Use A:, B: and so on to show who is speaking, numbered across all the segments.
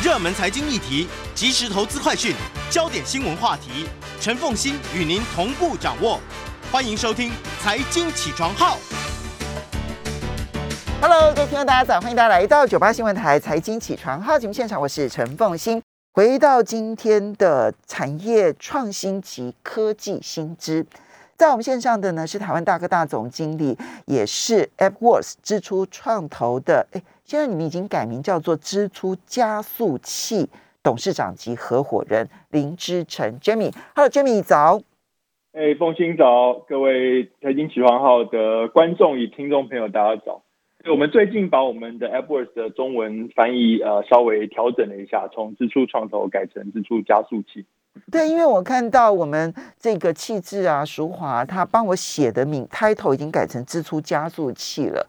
A: 热门财经议题、即时投资快讯、焦点新闻话题，陈凤欣与您同步掌握。欢迎收听《财经起床号》。
B: Hello，各位听众，大家早！欢迎大家来到九八新闻台财经起床号节目现场，我是陈凤欣。回到今天的产业创新及科技新知，在我们线上的呢是台湾大哥大总经理，也是 AppWorks 支出创投的。哎，现在你们已经改名叫做支出加速器董事长及合伙人林之成 Jamie。Hello，Jamie，早。
C: 哎，凤欣早，各位财经起床号的观众与听众朋友，大家早。我们最近把我们的 AppWorks 的中文翻译呃稍微调整了一下，从支出创投改成支出加速器。
B: 对，因为我看到我们这个气质啊，淑华他帮我写的名 title 已经改成支出加速器了。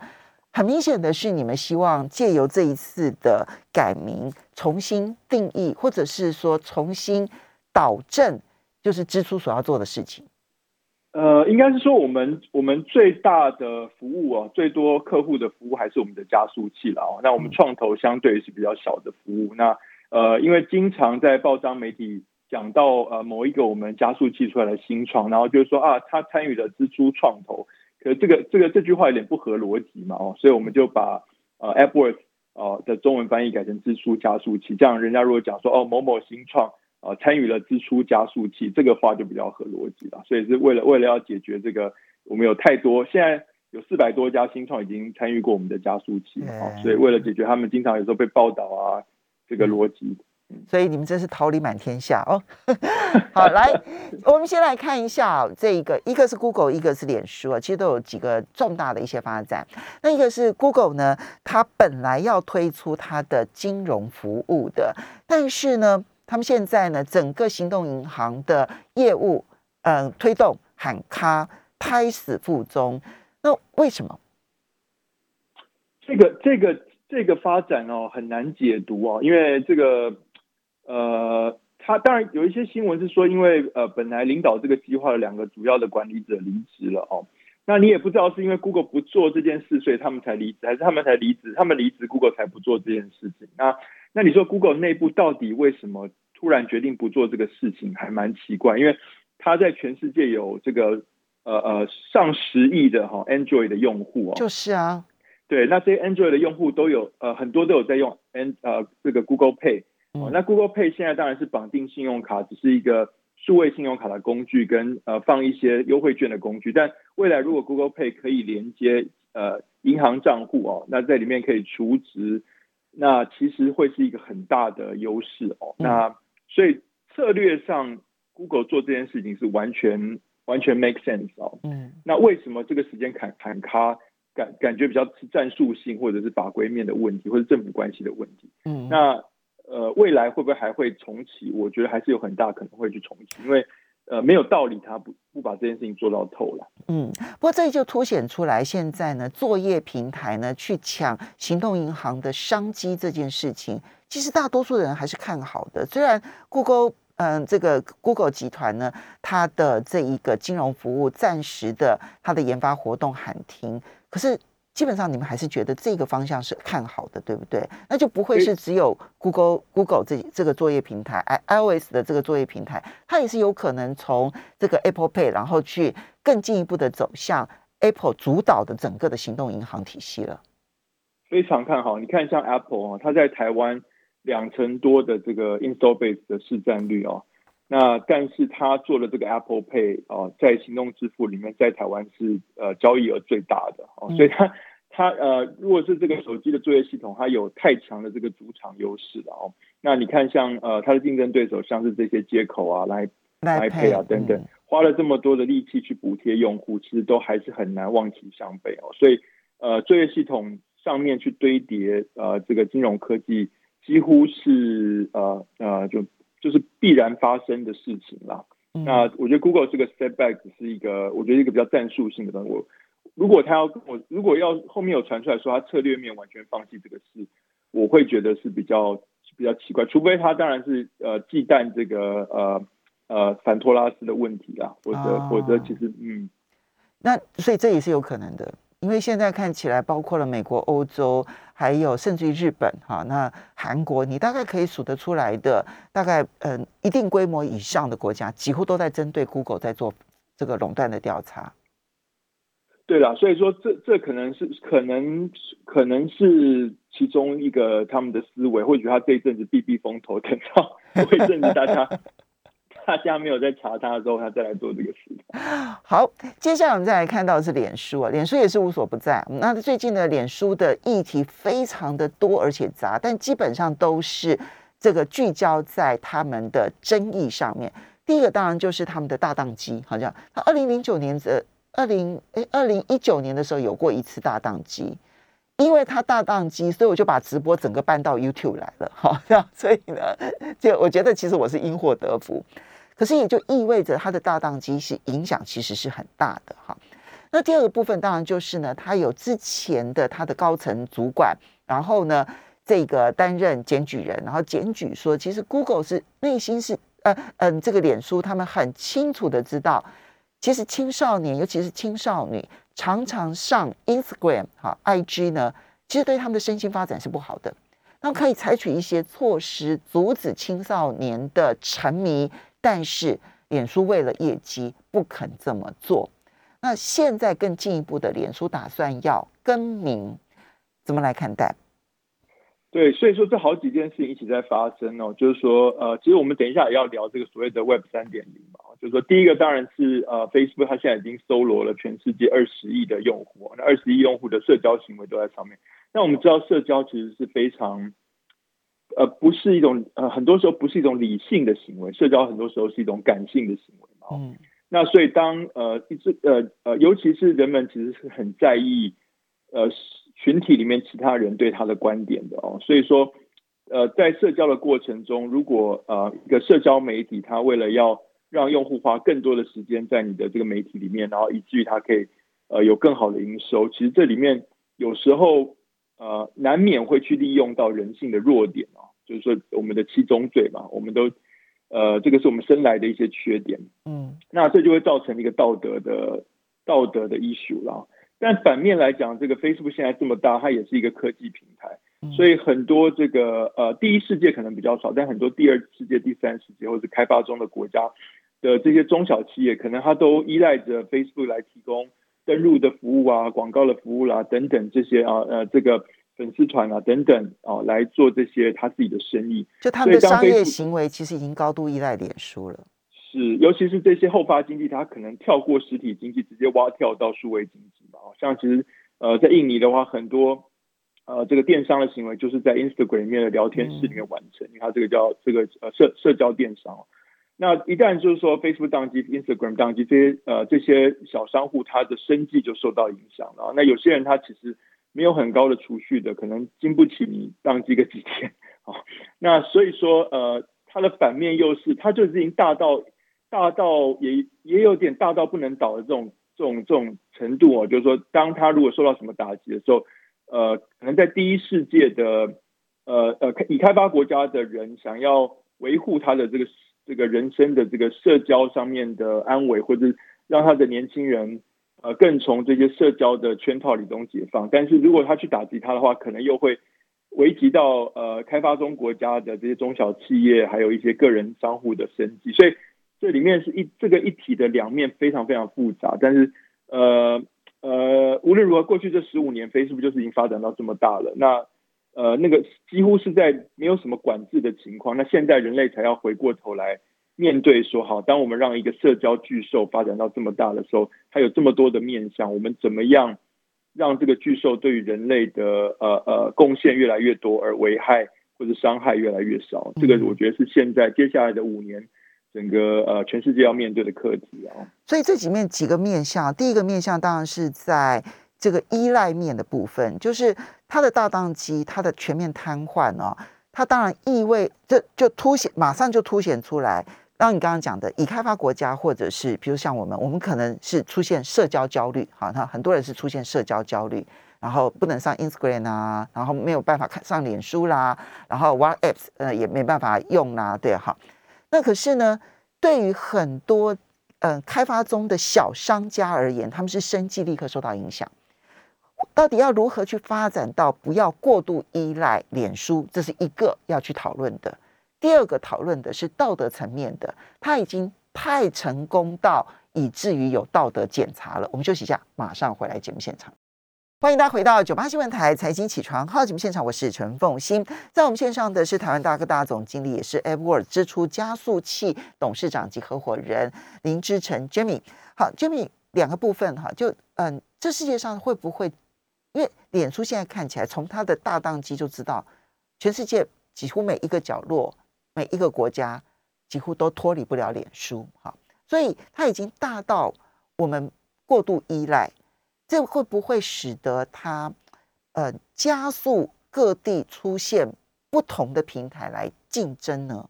B: 很明显的是，你们希望借由这一次的改名，重新定义，或者是说重新导正，就是支出所要做的事情。
C: 呃，应该是说我们我们最大的服务啊，最多客户的服务还是我们的加速器了哦。那我们创投相对是比较小的服务。那呃，因为经常在报章媒体讲到呃某一个我们加速器出来的新创，然后就是说啊，他参与了支出创投，可是这个这个这句话有点不合逻辑嘛哦，所以我们就把呃 AppWorks 呃的中文翻译改成支出加速器，这样人家如果讲说哦某某新创。啊，参与了支出加速器，这个话就比较合逻辑了。所以是为了为了要解决这个，我们有太多，现在有四百多家新创已经参与过我们的加速器啊，所以为了解决他们经常有时候被报道啊，这个逻辑，
B: 所以你们真是桃李满天下哦。好，来，我们先来看一下这一个，一个是 Google，一个是脸书啊，其实都有几个重大的一些发展。那一个是 Google 呢，它本来要推出它的金融服务的，但是呢。他们现在呢，整个行动银行的业务，嗯，推动喊卡胎死腹中。那为什么？
C: 这个这个这个发展哦，很难解读哦，因为这个呃，他当然有一些新闻是说，因为呃，本来领导这个计划的两个主要的管理者离职了哦。那你也不知道是因为 Google 不做这件事，所以他们才离职，还是他们才离职？他们离职，Google 才不做这件事情。那那你说 Google 内部到底为什么突然决定不做这个事情，还蛮奇怪，因为他在全世界有这个呃呃上十亿的哈 Android 的用户哦，
B: 就是啊，
C: 对，那这些 Android 的用户都有呃很多都有在用 N 呃这个 Google Pay 哦，那 Google Pay 现在当然是绑定信用卡，只是一个数位信用卡的工具，跟呃放一些优惠券的工具，但未来如果 Google Pay 可以连接呃银行账户哦，那在里面可以储值。那其实会是一个很大的优势哦。那所以策略上，Google 做这件事情是完全完全 make sense 哦。嗯。那为什么这个时间砍砍卡感感觉比较是战术性，或者是法规面的问题，或者政府关系的问题？嗯。那呃，未来会不会还会重启？我觉得还是有很大可能会去重启，因为。呃，没有道理，他不不把这件事情做到透了。
B: 嗯，不过这就凸显出来，现在呢，作业平台呢去抢行动银行的商机这件事情，其实大多数人还是看好的。虽然 Google，嗯，这个 Google 集团呢，它的这一个金融服务暂时的它的研发活动喊停，可是。基本上你们还是觉得这个方向是看好的，对不对？那就不会是只有 Google Google 这这个作业平台，i iOS 的这个作业平台，它也是有可能从这个 Apple Pay，然后去更进一步的走向 Apple 主导的整个的行动银行体系了。
C: 非常看好，你看像 Apple 啊，它在台湾两成多的这个 Install Base 的市占率哦。那但是他做的这个 Apple Pay 啊，在行动支付里面，在台湾是呃交易额最大的哦，所以他他呃，如果是这个手机的作业系统，它有太强的这个主场优势了哦。那你看像呃它的竞争对手，像是这些接口啊，来来配啊等等，花了这么多的力气去补贴用户，其实都还是很难望其项背哦。所以呃作业系统上面去堆叠呃这个金融科技，几乎是呃呃就。就是必然发生的事情啦。那我觉得 Google 这个 setback 是一个，我觉得一个比较战术性的东西。我如果他要跟我，如果要后面有传出来说他策略面完全放弃这个事，我会觉得是比较比较奇怪。除非他当然是呃忌惮这个呃呃反托拉斯的问题啦，或者或者其实嗯，
B: 那所以这也是有可能的。因为现在看起来，包括了美国、欧洲，还有甚至于日本，哈，那韩国，你大概可以数得出来的，大概嗯一定规模以上的国家，几乎都在针对 Google 在做这个垄断的调查。
C: 对了，所以说这这可能是可能可能是其中一个他们的思维，或许他这一阵子避避风头，等到 会阵子大家大家没有在查他的时候，他再来做这个事。
B: 好，接下来我们再来看到的是脸书啊，脸书也是无所不在。那最近的脸书的议题非常的多而且杂，但基本上都是这个聚焦在他们的争议上面。第一个当然就是他们的大宕机，好像他二零零九年的。二零哎，二零一九年的时候有过一次大宕机，因为他大宕机，所以我就把直播整个搬到 YouTube 来了，哈，这样，所以呢，就我觉得其实我是因祸得福，可是也就意味着它的大宕机是影响其实是很大的，哈。那第二个部分当然就是呢，它有之前的它的高层主管，然后呢，这个担任检举人，然后检举说，其实 Google 是内心是呃嗯，这个脸书他们很清楚的知道。其实青少年，尤其是青少女，常常上 Instagram 哈 IG 呢，其实对他们的身心发展是不好的。那可以采取一些措施阻止青少年的沉迷，但是脸书为了业绩不肯这么做。那现在更进一步的，脸书打算要更名，怎么来看待？
C: 对，所以说这好几件事情一起在发生哦，就是说，呃，其实我们等一下也要聊这个所谓的 Web 三点零嘛，就是说，第一个当然是呃，Facebook 它现在已经搜罗了全世界二十亿的用户，那二十亿用户的社交行为都在上面。那我们知道，社交其实是非常，呃，不是一种呃，很多时候不是一种理性的行为，社交很多时候是一种感性的行为嘛。嗯。那所以当呃一直呃呃，尤其是人们其实是很在意呃。群体里面其他人对他的观点的哦，所以说，呃，在社交的过程中，如果呃一个社交媒体，它为了要让用户花更多的时间在你的这个媒体里面，然后以至于它可以呃有更好的营收，其实这里面有时候呃难免会去利用到人性的弱点哦，就是说我们的七宗罪嘛，我们都呃这个是我们生来的一些缺点，嗯，那这就会造成一个道德的道德的 issue 了。但反面来讲，这个 Facebook 现在这么大，它也是一个科技平台，所以很多这个呃第一世界可能比较少，但很多第二世界、第三世界或者开发中的国家的这些中小企业，可能它都依赖着 Facebook 来提供登录的服务啊、广告的服务啦等等这些啊呃这个粉丝团啊等等啊来做这些他自己的生意。
B: 就他们的商业行为其实已经高度依赖脸书了。
C: 是，尤其是这些后发经济，它可能跳过实体经济，直接挖跳到数位经济嘛。像其实，呃，在印尼的话，很多呃这个电商的行为就是在 Instagram 里面的聊天室里面完成，因为它这个叫这个呃社社交电商。那一旦就是说 Facebook 当机、Instagram 当机，这些呃这些小商户他的生计就受到影响了。那有些人他其实没有很高的储蓄的，可能经不起你当机个几天啊。那所以说，呃，它的反面又是，它就已经大到。大到也也有点大到不能倒的这种这种这种程度哦，就是说，当他如果受到什么打击的时候，呃，可能在第一世界的呃呃已开发国家的人想要维护他的这个这个人生的这个社交上面的安危，或者让他的年轻人呃更从这些社交的圈套里中解放，但是如果他去打击他的话，可能又会危及到呃开发中国家的这些中小企业，还有一些个人商户的生计，所以。这里面是一这个一体的两面非常非常复杂，但是呃呃无论如何，过去这十五年，Facebook 就是已经发展到这么大了。那呃那个几乎是在没有什么管制的情况，那现在人类才要回过头来面对说，好，当我们让一个社交巨兽发展到这么大的时候，它有这么多的面向，我们怎么样让这个巨兽对于人类的呃呃贡献越来越多，而危害或者伤害越来越少？这个我觉得是现在接下来的五年。整个呃，全世界要面对的课题啊，
B: 所以这几面几个面向，第一个面向当然是在这个依赖面的部分，就是它的大宕机，它的全面瘫痪哦，它当然意味这就凸显，马上就凸显出来。当你刚刚讲的，已开发国家或者是比如像我们，我们可能是出现社交焦虑，好，那很多人是出现社交焦虑，然后不能上 Instagram 啊，然后没有办法看上脸书啦，然后 WhatsApp 呃也没办法用啦，对哈。那可是呢，对于很多嗯开发中的小商家而言，他们是生计立刻受到影响。到底要如何去发展到不要过度依赖脸书，这是一个要去讨论的。第二个讨论的是道德层面的，他已经太成功到以至于有道德检查了。我们休息一下，马上回来节目现场。欢迎大家回到九八新闻台财经起床号节目现场，我是陈凤欣，在我们线上的是台湾大哥大总经理，也是 a p p w o r d 支出加速器董事长及合伙人林之成 Jimmy。好，Jimmy 两个部分哈，就嗯，这世界上会不会？因为脸书现在看起来，从它的大档机就知道，全世界几乎每一个角落、每一个国家，几乎都脱离不了脸书。哈，所以它已经大到我们过度依赖，这会不会使得它呃加速各地出现不同的平台来竞争呢？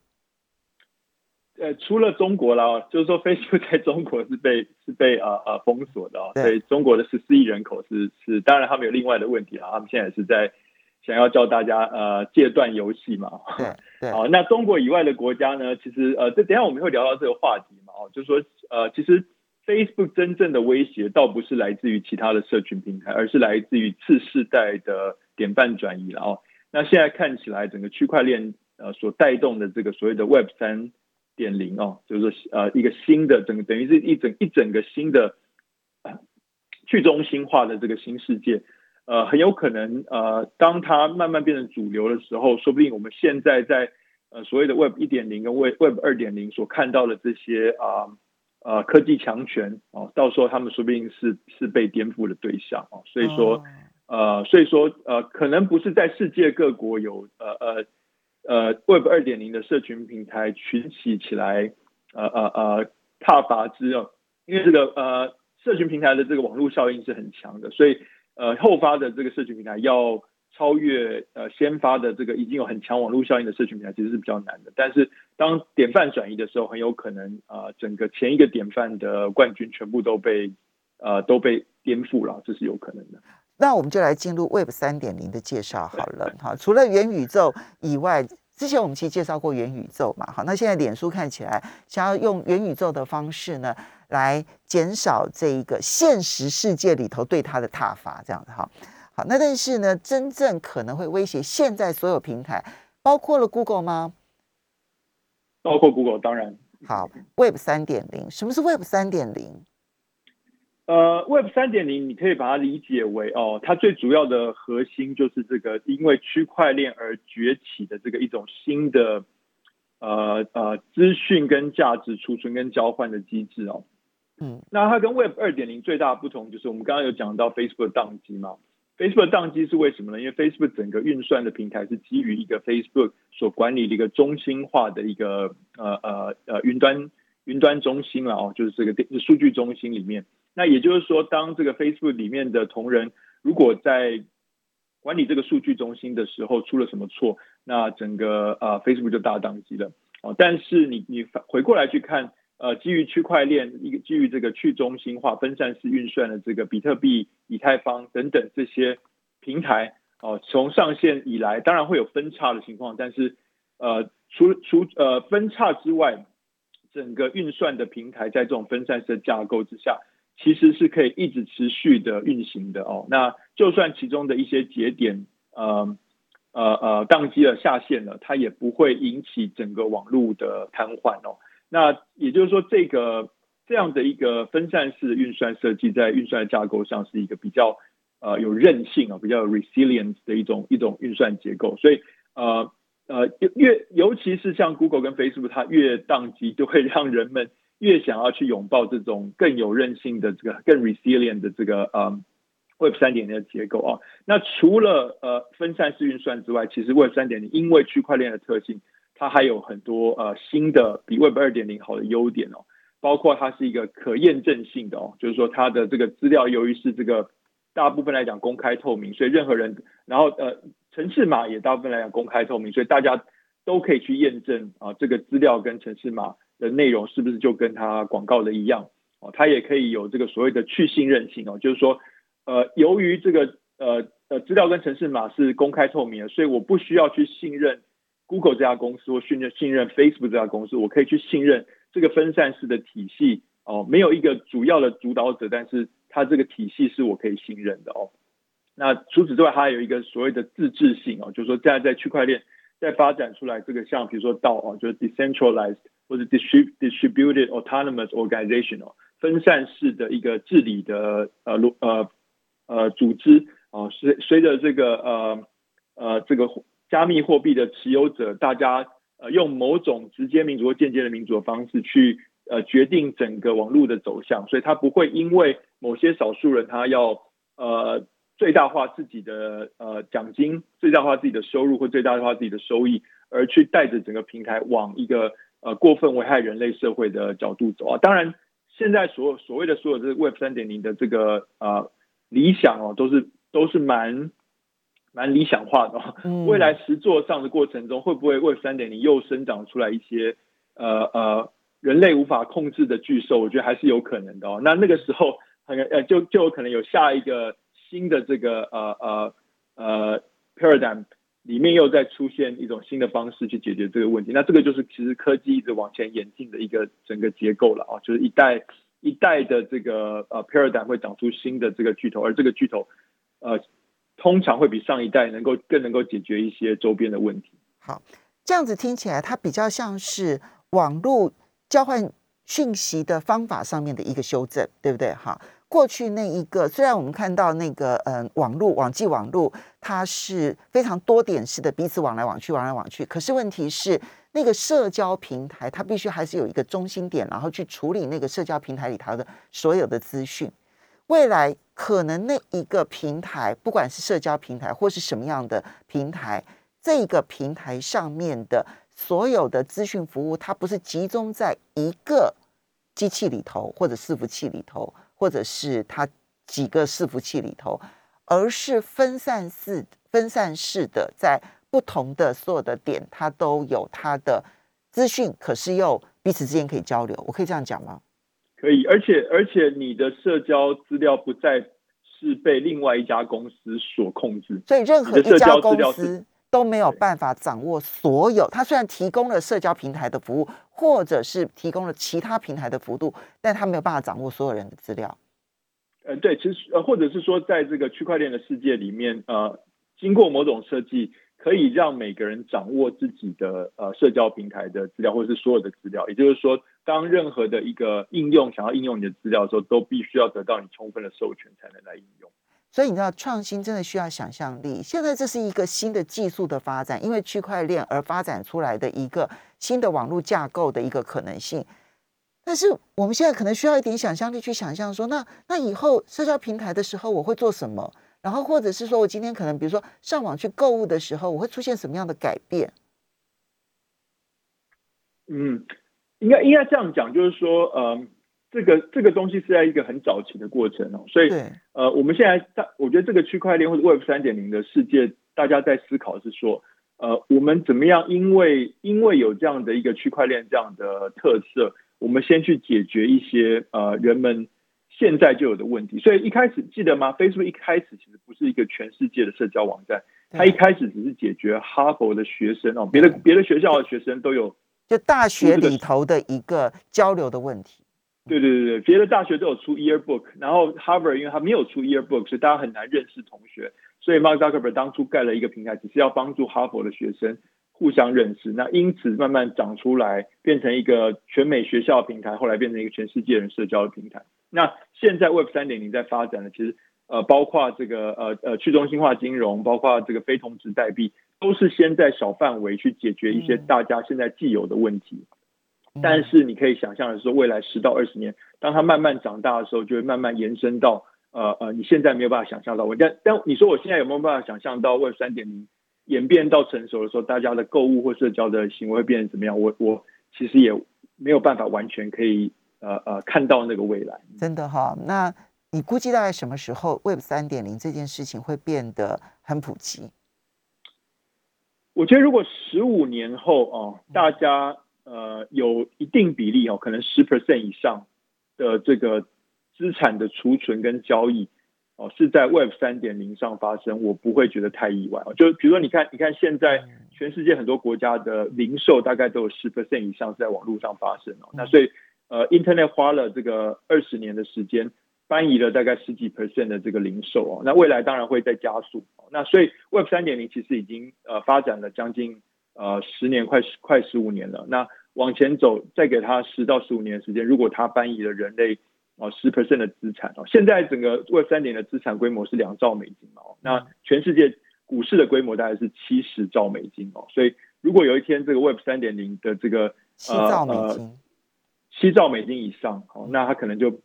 C: 呃，除了中国啦，就是说，Facebook 在中国是被是被呃呃封锁的哦，所以中国的十四亿人口是是，当然他们有另外的问题啊，他们现在是在想要叫大家呃戒断游戏嘛，
B: 对，
C: 好，那中国以外的国家呢，其实呃，这等下我们会聊到这个话题嘛，哦，就是说呃，其实 Facebook 真正的威胁倒不是来自于其他的社群平台，而是来自于次世代的典范转移了哦，那现在看起来整个区块链呃所带动的这个所谓的 Web 三。点零哦，就是说呃一个新的整个等于是一整一整个新的去中心化的这个新世界，呃很有可能呃当它慢慢变成主流的时候，说不定我们现在在呃所谓的 Web 一点零跟 Web Web 二点零所看到的这些啊呃科技强权哦，到时候他们说不定是是被颠覆的对象哦，所以说呃所以说呃可能不是在世界各国有呃呃。呃，Web 二点零的社群平台群起起来，呃呃呃，踏伐之哦，因为这个呃，社群平台的这个网络效应是很强的，所以呃，后发的这个社群平台要超越呃先发的这个已经有很强网络效应的社群平台，其实是比较难的。但是当典范转移的时候，很有可能啊，整个前一个典范的冠军全部都被呃都被颠覆了，这是有可能的。
B: 那我们就来进入 Web 三点零的介绍好了。哈，除了元宇宙以外，之前我们其实介绍过元宇宙嘛。好，那现在脸书看起来想要用元宇宙的方式呢，来减少这一个现实世界里头对它的踏伐，这样子哈。好，那但是呢，真正可能会威胁现在所有平台，包括了 Google 吗？
C: 包括 Google，当然。
B: 好，Web 三点零，什么是 Web 三点零？
C: 呃，Web 三点零，你可以把它理解为哦，它最主要的核心就是这个因为区块链而崛起的这个一种新的呃呃资讯跟价值储存跟交换的机制哦。嗯，那它跟 Web 二点零最大的不同就是我们刚刚有讲到 Facebook 宕机嘛，Facebook 宕机是为什么呢？因为 Facebook 整个运算的平台是基于一个 Facebook 所管理的一个中心化的一个呃呃呃云端云端中心了哦，就是这个电数据中心里面。那也就是说，当这个 Facebook 里面的同仁如果在管理这个数据中心的时候出了什么错，那整个呃 Facebook 就大宕机了哦。但是你你回过来去看，呃，基于区块链一个基于这个去中心化分散式运算的这个比特币、以太坊等等这些平台哦，从上线以来，当然会有分叉的情况，但是呃，除除呃分叉之外，整个运算的平台在这种分散式架构之下。其实是可以一直持续的运行的哦。那就算其中的一些节点，呃呃呃，宕机了、下线了，它也不会引起整个网络的瘫痪哦。那也就是说，这个这样的一个分散式运算设计，在运算架构上是一个比较呃有韧性啊，比较 resilient 的一种一种运算结构。所以呃呃，越尤其是像 Google 跟 Facebook，它越宕机，就会让人们。越想要去拥抱这种更有韧性的这个更 resilient 的这个呃 Web 三点零的结构啊，那除了呃分散式运算之外，其实 Web 三点零因为区块链的特性，它还有很多呃新的比 Web 二点零好的优点哦，包括它是一个可验证性的哦，就是说它的这个资料由于是这个大部分来讲公开透明，所以任何人，然后呃城市码也大部分来讲公开透明，所以大家都可以去验证啊这个资料跟城市码。的内容是不是就跟它广告的一样哦？它也可以有这个所谓的去信任性哦，就是说，呃，由于这个呃呃资料跟城市码是公开透明的，所以我不需要去信任 Google 这家公司或信任信任 Facebook 这家公司，我可以去信任这个分散式的体系哦，没有一个主要的主导者，但是它这个体系是我可以信任的哦。那除此之外，它还有一个所谓的自治性哦，就是说现在在区块链在发展出来这个像比如说道啊，就是 decentralized 或者 distributed autonomous organization 哦，分散式的一个治理的呃呃呃组织啊，随随着这个呃呃这个加密货币的持有者，大家呃用某种直接民主或间接的民主的方式去呃决定整个网络的走向，所以它不会因为某些少数人他要呃最大化自己的呃奖金，最大化自己的收入或最大化自己的收益，而去带着整个平台往一个呃过分危害人类社会的角度走啊。当然，现在所所谓的所有这个 Web 三点零的这个呃理想哦，都是都是蛮。蛮理想化的哦，未来实作上的过程中，会不会 Web 三点零又生长出来一些呃呃人类无法控制的巨兽？我觉得还是有可能的哦。那那个时候，很呃就就有可能有下一个新的这个呃呃呃 paradigm 里面又再出现一种新的方式去解决这个问题。那这个就是其实科技一直往前演进的一个整个结构了啊，就是一代一代的这个呃 paradigm 会长出新的这个巨头，而这个巨头呃。通常会比上一代能够更能够解决一些周边的问题。
B: 好，这样子听起来，它比较像是网络交换讯息的方法上面的一个修正，对不对？哈，过去那一个虽然我们看到那个嗯，网络网际网络它是非常多点式的，彼此往来往去，往来往去。可是问题是，那个社交平台它必须还是有一个中心点，然后去处理那个社交平台里头的所有的资讯。未来可能那一个平台，不管是社交平台或是什么样的平台，这个平台上面的所有的资讯服务，它不是集中在一个机器里头，或者伺服器里头，或者是它几个伺服器里头，而是分散式、分散式的，在不同的所有的点，它都有它的资讯，可是又彼此之间可以交流。我可以这样讲吗？
C: 可以，而且而且你的社交资料不再是被另外一家公司所控制，
B: 所以任何一家公司都没有办法掌握所有。它虽然提供了社交平台的服务，或者是提供了其他平台的服务，但它没有办法掌握所有人的资料。
C: 呃，对，其实呃，或者是说，在这个区块链的世界里面，呃，经过某种设计。可以让每个人掌握自己的呃社交平台的资料，或者是所有的资料。也就是说，当任何的一个应用想要应用你的资料的时候，都必须要得到你充分的授权才能来应用。
B: 所以你知道，创新真的需要想象力。现在这是一个新的技术的发展，因为区块链而发展出来的一个新的网络架构的一个可能性。但是我们现在可能需要一点想象力去想象说，那那以后社交平台的时候，我会做什么？然后，或者是说我今天可能，比如说上网去购物的时候，我会出现什么样的改变？
C: 嗯，应该应该这样讲，就是说，呃，这个这个东西是在一个很早期的过程哦，所以，呃，我们现在在我觉得这个区块链或者 Web 三点零的世界，大家在思考是说，呃，我们怎么样？因为因为有这样的一个区块链这样的特色，我们先去解决一些呃人们。现在就有的问题，所以一开始记得吗？Facebook 一开始其实不是一个全世界的社交网站，它一开始只是解决哈佛的学生哦，别的别的学校的学生都有，
B: 就大学里头的一个交流的问题。
C: 对对对对，别的大学都有出 Yearbook，然后 Harvard 因为它没有出 Yearbook，所以大家很难认识同学，所以 Mark Zuckerberg 当初盖了一个平台，只是要帮助哈佛的学生互相认识，那因此慢慢长出来，变成一个全美学校平台，后来变成一个全世界人社交的平台。那现在 Web 三点零在发展的，其实呃，包括这个呃呃去中心化金融，包括这个非同质代币，都是先在小范围去解决一些大家现在既有的问题。但是你可以想象的是，说未来十到二十年，当它慢慢长大的时候，就会慢慢延伸到呃呃，你现在没有办法想象到我。但但你说我现在有没有办法想象到 Web 三点零演变到成熟的时候，大家的购物或社交的行为会变成怎么样？我我其实也没有办法完全可以。呃呃，看到那个未来，
B: 真的哈。那你估计大概什么时候 Web 三点零这件事情会变得很普及？
C: 我觉得如果十五年后哦，大家呃有一定比例哦，可能十 percent 以上的这个资产的储存跟交易哦是在 Web 三点零上发生，我不会觉得太意外哦。就比如说，你看，你看现在全世界很多国家的零售大概都有十 percent 以上是在网络上发生哦，那所以。呃，Internet 花了这个二十年的时间，搬移了大概十几 percent 的这个零售哦，那未来当然会再加速。那所以 Web 三点零其实已经呃发展了将近呃十年，快十快十五年了。那往前走，再给他十到十五年的时间，如果他搬移了人类哦十 percent 的资产哦，现在整个 Web 三点的资产规模是两兆美金哦，那全世界股市的规模大概是七十兆美金哦，所以如果有一天这个 Web 三点零的这个
B: 七兆美金，
C: 七兆美金以上哦，那它可能就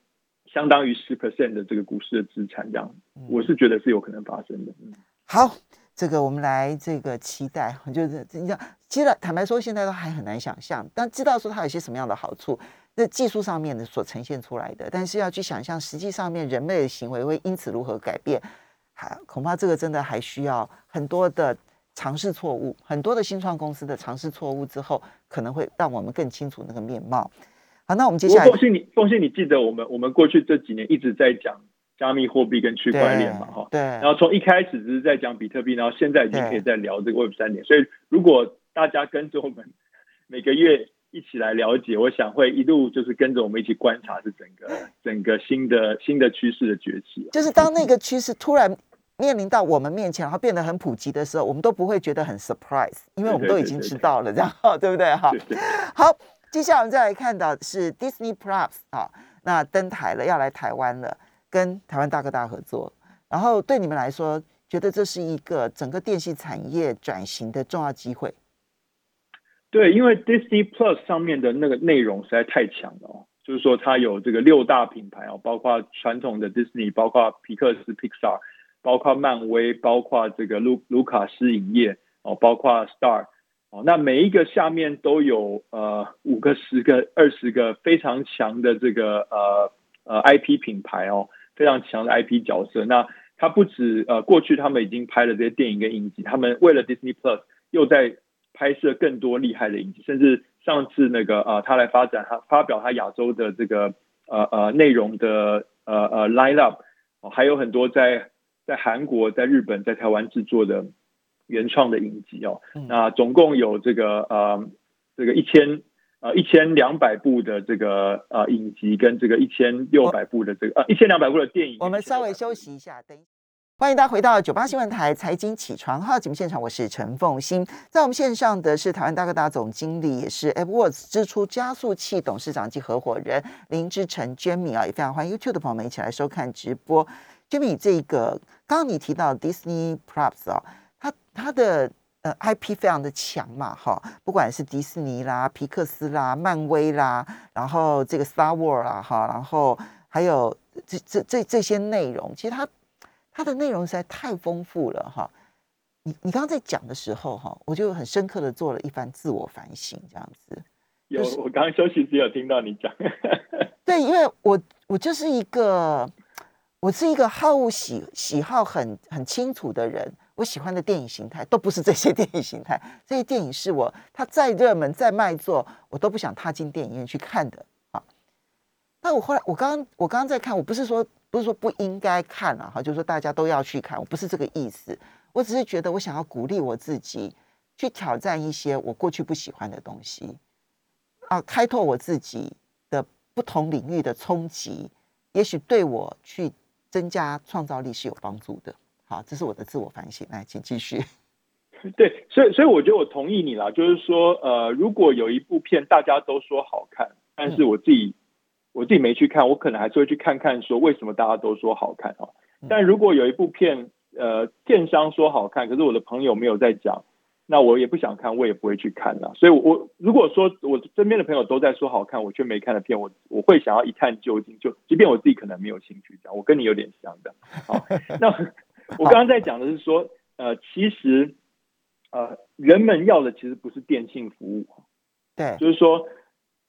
C: 相当于十 percent 的这个股市的资产这样，我是觉得是有可能发生的。嗯，
B: 好。这个我们来这个期待，就是你讲，其实坦白说，现在都还很难想象，但知道说它有些什么样的好处，那技术上面的所呈现出来的，但是要去想象实际上面人类的行为会因此如何改变，还恐怕这个真的还需要很多的尝试错误，很多的新创公司的尝试错误之后，可能会让我们更清楚那个面貌。好，那我们接下来，
C: 奉信你，奉信你记得我们我们过去这几年一直在讲。加密货币跟区块链嘛，哈，
B: 对。
C: 然后从一开始只是在讲比特币，然后现在已经可以在聊这个 Web 三点。所以如果大家跟着我们 每个月一起来了解，我想会一路就是跟着我们一起观察，是整个整个新的新的趋势的崛起。
B: 就是当那个趋势突然面临到我们面前，然后变得很普及的时候，我们都不会觉得很 surprise，因为我们都已经知道了，这样 对不对？哈，好，接下来我们再来看到是 Disney Plus 啊，那登台了，要来台湾了。跟台湾大哥大合作，然后对你们来说，觉得这是一个整个电信产业转型的重要机会。
C: 对，因为 Disney Plus 上面的那个内容实在太强了哦，就是说它有这个六大品牌哦，包括传统的 Disney，包括皮克斯 Pixar，包括漫威，包括这个卢卢卡斯影业哦，包括 Star 哦，那每一个下面都有呃五个、十个、二十个非常强的这个呃呃 IP 品牌哦。非常强的 IP 角色，那他不止呃，过去他们已经拍了这些电影跟影集，他们为了 Disney Plus 又在拍摄更多厉害的影集，甚至上次那个呃，他来发展他发表他亚洲的这个呃呃内容的呃呃 line up，还有很多在在韩国、在日本、在台湾制作的原创的影集哦，那总共有这个呃这个一千。呃，一千两百部的这个呃影集，跟这个一千六百部的这个呃一千两百部的电影。
B: 我们稍微休息一下，等。欢迎大家回到九八新闻台财经起床号节目现场，我是陈凤欣，在我们线上的是台湾大哥大总经理，也是 AppWorks 支出加速器董事长及合伙人林志成 Jamie 啊，也非常欢迎 YouTube 的朋友们一起来收看直播。Jamie，这个刚刚你提到 Disney Plus 啊，它它的。呃，IP 非常的强嘛，哈，不管是迪士尼啦、皮克斯啦、漫威啦，然后这个 Star Wars 啦，哈，然后还有这这这这些内容，其实它它的内容实在太丰富了，哈。你你刚刚在讲的时候，哈，我就很深刻的做了一番自我反省，这样子。
C: 有，我刚刚休息时有听到你讲。
B: 对，因为我我就是一个我是一个好恶喜喜好很很清楚的人。我喜欢的电影形态都不是这些电影形态，这些电影是我它再热门再卖座，我都不想踏进电影院去看的啊。那我后来我刚刚我刚刚在看，我不是说不是说不应该看啊，哈，就是说大家都要去看，我不是这个意思，我只是觉得我想要鼓励我自己去挑战一些我过去不喜欢的东西啊，开拓我自己的不同领域的冲击，也许对我去增加创造力是有帮助的。好，这是我的自我反省。来，请继续。
C: 对，所以，所以我觉得我同意你啦，就是说，呃，如果有一部片大家都说好看，但是我自己我自己没去看，我可能还是会去看看，说为什么大家都说好看啊？但如果有一部片，呃，电商说好看，可是我的朋友没有在讲。那我也不想看，我也不会去看了。所以，我如果说我身边的朋友都在说好看，我却没看的片，我我会想要一探究竟。就即便我自己可能没有兴趣讲，我跟你有点像的。好，那 我刚刚在讲的是说，呃，其实呃，人们要的其实不是电信服务，
B: 对，
C: 就是说，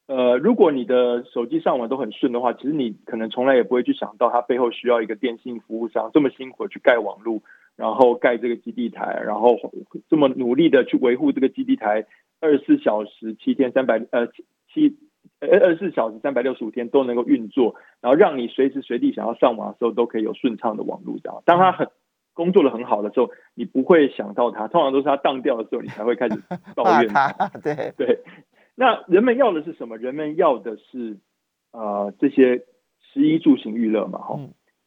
C: 呃，如果你的手机上网都很顺的话，其实你可能从来也不会去想到它背后需要一个电信服务商这么辛苦去盖网络。然后盖这个基地台，然后这么努力的去维护这个基地台，二十四小时七天三百呃七呃二十四小时三百六十五天都能够运作，然后让你随时随地想要上网的时候都可以有顺畅的网络。这样，当它很工作的很好的时候，你不会想到他，通常都是他当掉的时候，你才会开始 抱怨
B: 他。对
C: 对，那人们要的是什么？人们要的是呃这些食衣住行娱乐嘛，哈。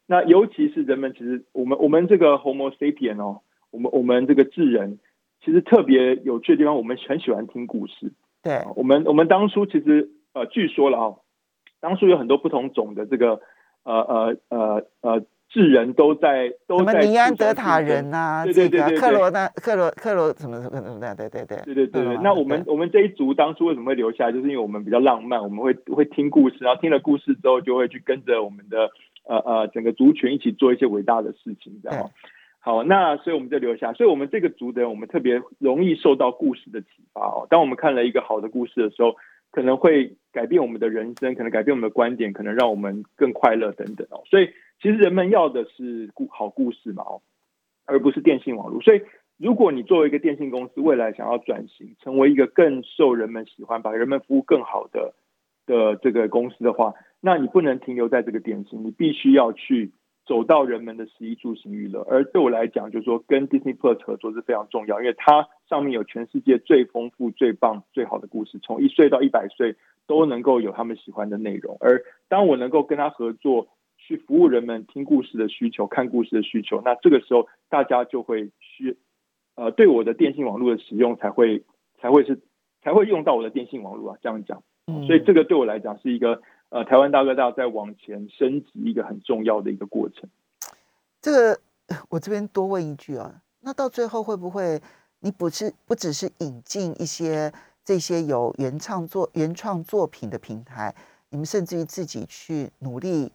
C: 那尤其是人们其实我们我们这个 Homo sapien 哦，我们我们这个智人其实特别有趣的地方，我们很喜欢听故事。
B: 对，
C: 我们我们当初其实呃，据说了哦，当初有很多不同种的这个呃呃呃呃。智人都在都在
B: 尼安德塔人呐，
C: 对对对对，
B: 克罗那克罗克罗什么什么什么的，对对对
C: 对对对对。那我们我们这一族当初为什么会留下来？就是因为我们比较浪漫，我们会会听故事，然后听了故事之后，就会去跟着我们的呃呃整个族群一起做一些伟大的事情，这样。好，那所以我们就留下。所以我们这个族的人，我们特别容易受到故事的启发哦。当我们看了一个好的故事的时候，可能会改变我们的人生，可能改变我们的观点，可能让我们更快乐等等哦。所以。其实人们要的是故好故事嘛，而不是电信网络。所以，如果你作为一个电信公司，未来想要转型成为一个更受人们喜欢、把人们服务更好的的这个公司的话，那你不能停留在这个电信，你必须要去走到人们的食衣住行娱乐。而对我来讲，就是说跟 Disney Plus 合作是非常重要，因为它上面有全世界最丰富、最棒、最好的故事，从一岁到一百岁都能够有他们喜欢的内容。而当我能够跟他合作，去服务人们听故事的需求、看故事的需求，那这个时候大家就会需呃对我的电信网络的使用才会才会是才会用到我的电信网络啊，这样讲，所以这个对我来讲是一个呃台湾大哥大在往前升级一个很重要的一个过程。
B: 这个我这边多问一句啊，那到最后会不会你不是不只是引进一些这些有原创作原创作品的平台，你们甚至于自己去努力。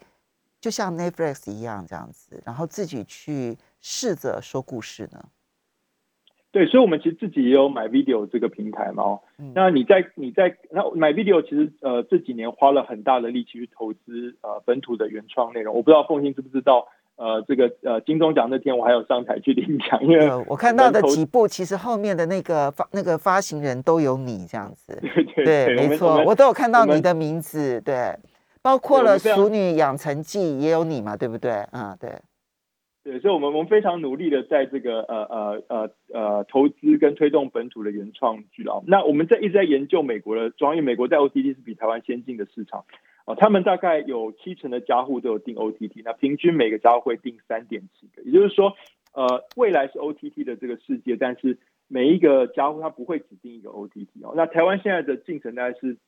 B: 就像 Netflix 一样这样子，然后自己去试着说故事呢？
C: 对，所以，我们其实自己也有买 video 这个平台嘛。那你在你在那买 video，其实呃这几年花了很大的力气去投资呃本土的原创内容。我不知道凤欣知不知道？呃，这个呃金钟奖那天我还有上台去领奖，因为
B: 我看到的几部，其实后面的那个发那个发行人都有你这样子。
C: 对对，
B: 没错，我都有看到你的名字。对。包括了《熟女养成记》也有你嘛，对不对？嗯，对，
C: 对，所以，我们我们非常努力的在这个呃呃呃呃投资跟推动本土的原创剧啊。那我们在一直在研究美国的，因为美国在 OTT 是比台湾先进的市场啊，他们大概有七成的家户都有订 OTT，那平均每个家户会订三点七个，也就是说，呃，未来是 OTT 的这个世界，但是每一个家户他不会只订一个 OTT 哦。那台湾现在的进程大概是。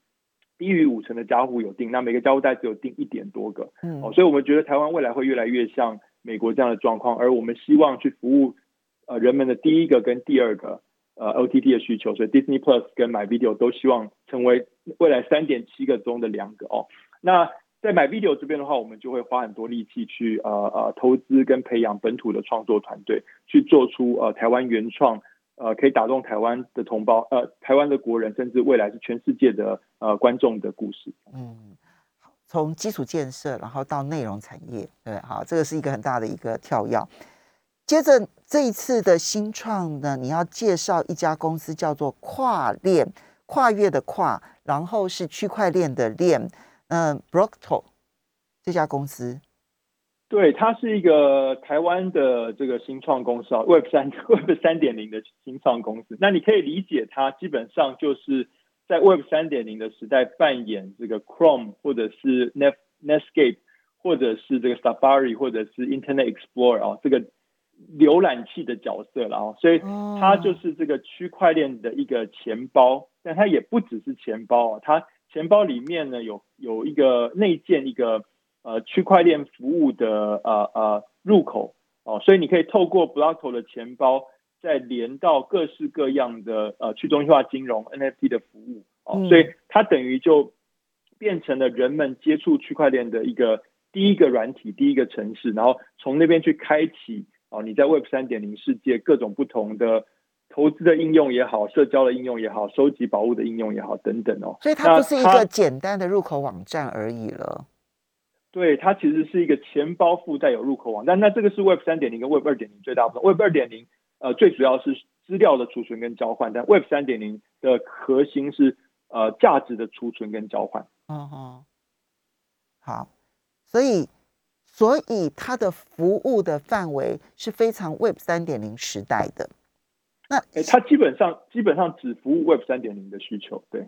C: 低于五成的家户有订，那每个家户大概只有订一点多个，嗯，哦，所以我们觉得台湾未来会越来越像美国这样的状况，而我们希望去服务呃人们的第一个跟第二个呃 OTT 的需求，所以 Disney Plus 跟 My Video 都希望成为未来三点七个中的两个哦。那在 My Video 这边的话，我们就会花很多力气去呃呃投资跟培养本土的创作团队，去做出呃台湾原创。呃，可以打动台湾的同胞，呃，台湾的国人，甚至未来是全世界的呃观众的故事。
B: 嗯，从基础建设，然后到内容产业，对，好，这个是一个很大的一个跳跃。接着这一次的新创呢，你要介绍一家公司，叫做跨链，跨越的跨，然后是区块链的链，嗯，Brockto 这家公司。
C: 对，它是一个台湾的这个新创公司啊，Web 三 Web 三点零的新创公司。那你可以理解它基本上就是在 Web 三点零的时代扮演这个 Chrome 或者是 Net Netscape 或者是这个 Safari 或者是 Internet Explorer 啊这个浏览器的角色了啊。所以它就是这个区块链的一个钱包，但它也不只是钱包啊，它钱包里面呢有有一个内建一个。呃，区块链服务的呃呃入口。哦，所以你可以透过 Blockto 的钱包，再连到各式各样的呃去中心化金融 NFT 的服务。哦，所以它等于就变成了人们接触区块链的一个第一个软体，第一个城市，然后从那边去开启哦，你在 Web 三点零世界各种不同的投资的应用也好，社交的应用也好，收集宝物的应用也好等等哦，
B: 所以它不是一个简单的入口网站而已了。
C: 对，它其实是一个钱包附带有入口网站。那这个是 Web 三点零跟 Web 二点零最大不同。Web 二点零呃最主要是资料的储存跟交换，但 Web 三点零的核心是呃价值的储存跟交换。嗯哼，
B: 好，所以所以它的服务的范围是非常 Web 三点零时代的。
C: 那它基本上基本上只服务 Web 三点零的需求。对，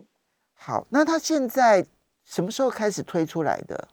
B: 好，那它现在什么时候开始推出来的？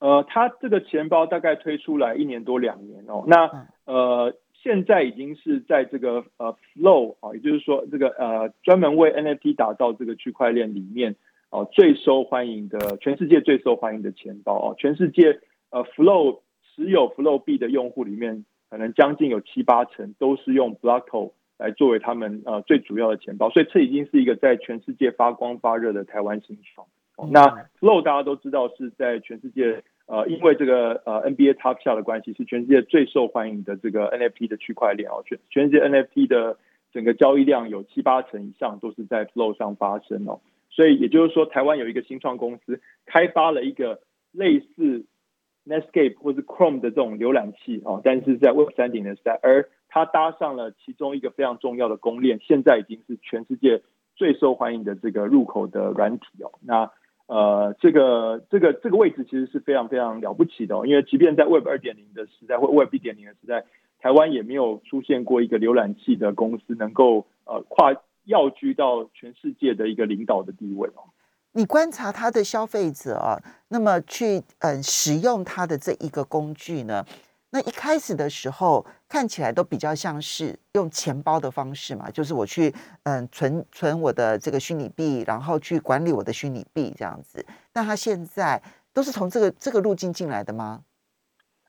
C: 呃，它这个钱包大概推出来一年多两年哦，那呃，现在已经是在这个呃 Flow 啊，也就是说这个呃专门为 NFT 打造这个区块链里面哦最受欢迎的全世界最受欢迎的钱包哦，全世界呃 Flow 持有 Flow 币的用户里面，可能将近有七八成都是用 Blocko 来作为他们呃最主要的钱包，所以这已经是一个在全世界发光发热的台湾新创。那 Flow 大家都知道是在全世界，呃，因为这个呃 NBA Top Shot 的关系，是全世界最受欢迎的这个 NFT 的区块链哦。全全世界 NFT 的整个交易量有七八成以上都是在 Flow 上发生哦。所以也就是说，台湾有一个新创公司开发了一个类似 Netscape 或是 Chrome 的这种浏览器哦，但是在 Web 三点的时代，而它搭上了其中一个非常重要的公链，现在已经是全世界最受欢迎的这个入口的软体哦。那呃，这个这个这个位置其实是非常非常了不起的哦，因为即便在 Web 二点零的时代或 Web 一点零的时代，台湾也没有出现过一个浏览器的公司能够呃跨跃居到全世界的一个领导的地位哦。
B: 你观察他的消费者啊，那么去嗯使用他的这一个工具呢？那一开始的时候看起来都比较像是用钱包的方式嘛，就是我去嗯存存我的这个虚拟币，然后去管理我的虚拟币这样子。那他现在都是从这个这个路径进来的吗？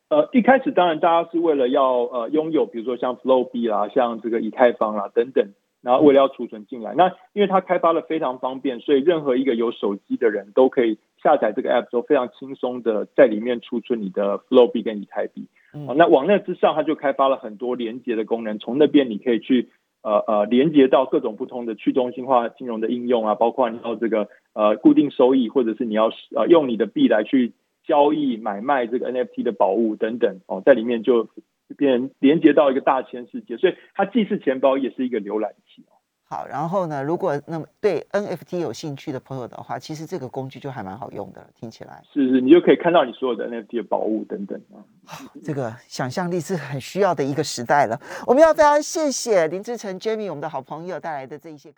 C: 呃，一开始当然大家是为了要呃拥有，比如说像 Flow 币啦，像这个以太坊啦等等，然后为了要储存进来。那因为它开发的非常方便，所以任何一个有手机的人都可以下载这个 App，都非常轻松的在里面储存你的 Flow 币跟以太币。哦，那网络之上，它就开发了很多连接的功能，从那边你可以去呃呃连接到各种不同的去中心化金融的应用啊，包括你要这个呃固定收益，或者是你要呃用你的币来去交易买卖这个 NFT 的宝物等等哦，在里面就变连接到一个大千世界，所以它既是钱包，也是一个浏览器哦。
B: 好，然后呢？如果那么对 NFT 有兴趣的朋友的话，其实这个工具就还蛮好用的，听起来
C: 是是，你就可以看到你所有的 NFT 的宝物等等啊。
B: 这个想象力是很需要的一个时代了。我们要非常谢谢林志成 Jamie 我们的好朋友带来的这一些科。